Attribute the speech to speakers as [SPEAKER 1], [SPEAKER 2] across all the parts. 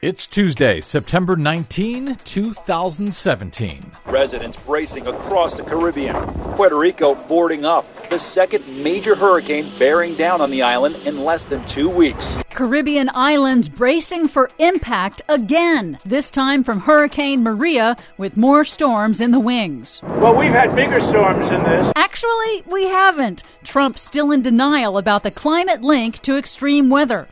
[SPEAKER 1] It's Tuesday, September 19, 2017.
[SPEAKER 2] Residents bracing across the Caribbean. Puerto Rico boarding up. The second major hurricane bearing down on the island in less than two weeks.
[SPEAKER 3] Caribbean islands bracing for impact again, this time from Hurricane Maria with more storms in the wings.
[SPEAKER 4] Well, we've had bigger storms than this.
[SPEAKER 3] Actually, we haven't. Trump's still in denial about the climate link to extreme weather.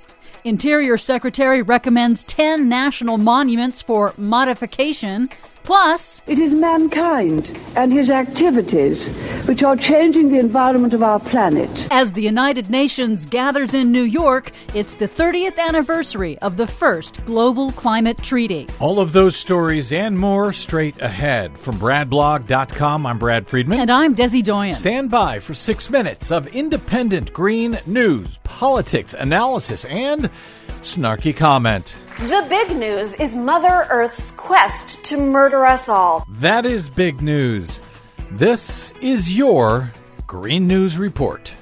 [SPEAKER 3] Interior Secretary recommends 10 national monuments for modification. Plus,
[SPEAKER 5] it is mankind and his activities which are changing the environment of our planet.
[SPEAKER 3] As the United Nations gathers in New York, it's the 30th anniversary of the first global climate treaty.
[SPEAKER 1] All of those stories and more straight ahead. From BradBlog.com, I'm Brad Friedman.
[SPEAKER 3] And I'm Desi Doyen.
[SPEAKER 1] Stand by for six minutes of independent green news, politics, analysis, and snarky comment.
[SPEAKER 6] The big news is Mother Earth's quest to murder us all.
[SPEAKER 1] That is big news. This is your Green News Report.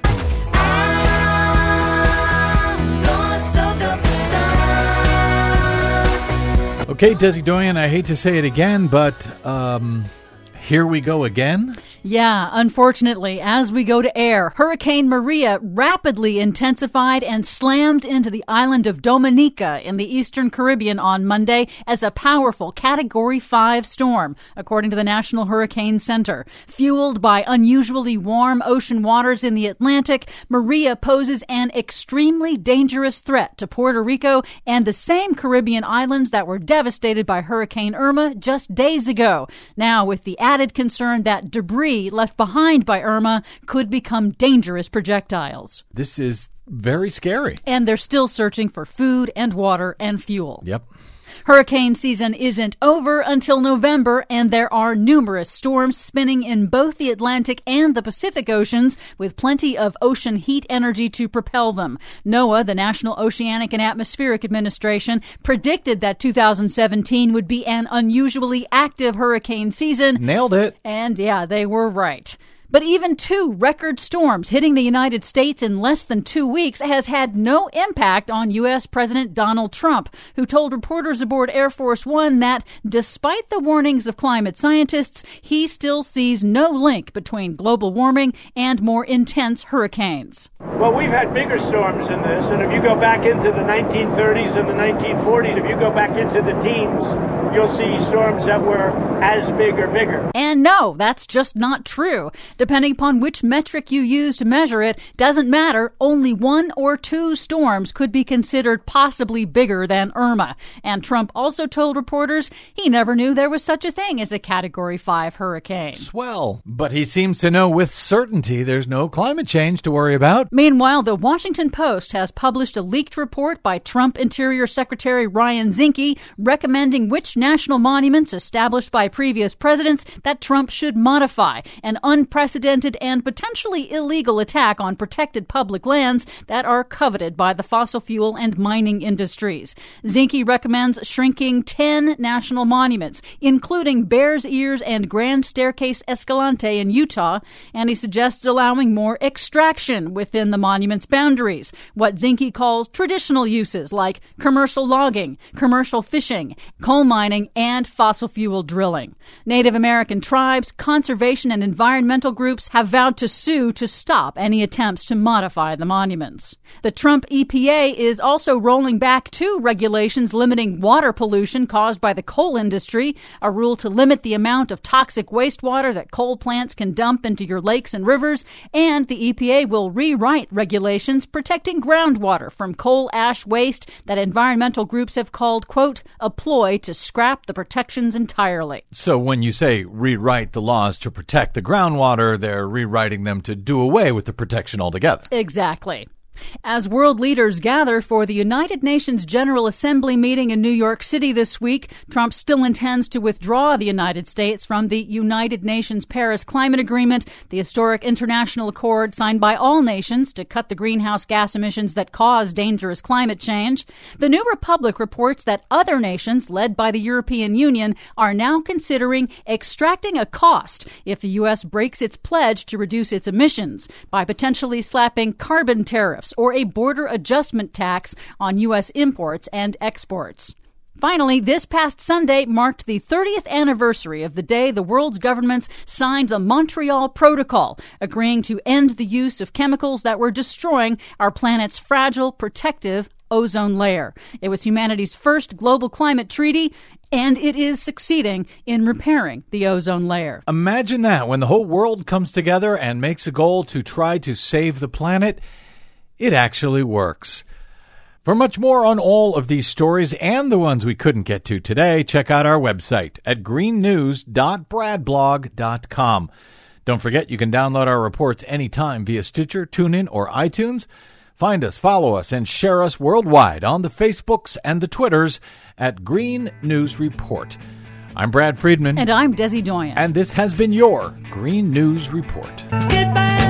[SPEAKER 1] Okay, Desi Doyen, I hate to say it again, but um, here we go again.
[SPEAKER 3] Yeah, unfortunately, as we go to air, Hurricane Maria rapidly intensified and slammed into the island of Dominica in the eastern Caribbean on Monday as a powerful Category 5 storm, according to the National Hurricane Center. Fueled by unusually warm ocean waters in the Atlantic, Maria poses an extremely dangerous threat to Puerto Rico and the same Caribbean islands that were devastated by Hurricane Irma just days ago. Now, with the added concern that debris left behind by Irma could become dangerous projectiles.
[SPEAKER 1] This is very scary.
[SPEAKER 3] And they're still searching for food and water and fuel.
[SPEAKER 1] Yep.
[SPEAKER 3] Hurricane season isn't over until November, and there are numerous storms spinning in both the Atlantic and the Pacific Oceans, with plenty of ocean heat energy to propel them. NOAA, the National Oceanic and Atmospheric Administration, predicted that 2017 would be an unusually active hurricane season.
[SPEAKER 1] Nailed it.
[SPEAKER 3] And yeah, they were right. But even two record storms hitting the United States in less than two weeks has had no impact on U.S. President Donald Trump, who told reporters aboard Air Force One that despite the warnings of climate scientists, he still sees no link between global warming and more intense hurricanes.
[SPEAKER 4] Well, we've had bigger storms than this, and if you go back into the 1930s and the 1940s, if you go back into the teens, you'll see storms that were as big or bigger.
[SPEAKER 3] And no, that's just not true. Depending upon which metric you use to measure it, doesn't matter. Only one or two storms could be considered possibly bigger than Irma. And Trump also told reporters he never knew there was such a thing as a Category 5 hurricane.
[SPEAKER 1] Swell. But he seems to know with certainty there's no climate change to worry about.
[SPEAKER 3] Meanwhile, the Washington Post has published a leaked report by Trump Interior Secretary Ryan Zinke recommending which national monuments established by previous presidents that Trump should modify. An unprecedented and potentially illegal attack on protected public lands that are coveted by the fossil fuel and mining industries. Zinke recommends shrinking 10 national monuments, including Bears Ears and Grand Staircase Escalante in Utah, and he suggests allowing more extraction within the monument's boundaries, what Zinke calls traditional uses like commercial logging, commercial fishing, coal mining, and fossil fuel drilling. Native American tribes, conservation, and environmental groups have vowed to sue to stop any attempts to modify the monuments. The Trump EPA is also rolling back two regulations limiting water pollution caused by the coal industry, a rule to limit the amount of toxic wastewater that coal plants can dump into your lakes and rivers, and the EPA will rewrite regulations protecting groundwater from coal ash waste that environmental groups have called, quote, a ploy to scrap the protections entirely.
[SPEAKER 1] So when you say rewrite the laws to protect the groundwater, they're rewriting them to do away with the protection altogether.
[SPEAKER 3] Exactly. As world leaders gather for the United Nations General Assembly meeting in New York City this week, Trump still intends to withdraw the United States from the United Nations Paris Climate Agreement, the historic international accord signed by all nations to cut the greenhouse gas emissions that cause dangerous climate change. The New Republic reports that other nations, led by the European Union, are now considering extracting a cost if the U.S. breaks its pledge to reduce its emissions by potentially slapping carbon tariffs tariffs or a border adjustment tax on U.S. imports and exports. Finally, this past Sunday marked the 30th anniversary of the day the world's governments signed the Montreal Protocol, agreeing to end the use of chemicals that were destroying our planet's fragile, protective ozone layer. It was humanity's first global climate treaty, and it is succeeding in repairing the ozone layer.
[SPEAKER 1] Imagine that when the whole world comes together and makes a goal to try to save the planet, it actually works. For much more on all of these stories and the ones we couldn't get to today, check out our website at greennews.bradblog.com. Don't forget you can download our reports anytime via Stitcher, TuneIn, or iTunes. Find us, follow us, and share us worldwide on the Facebooks and the Twitters at Green News Report. I'm Brad Friedman.
[SPEAKER 3] And I'm Desi Doyen.
[SPEAKER 1] And this has been your Green News Report.
[SPEAKER 7] Goodbye.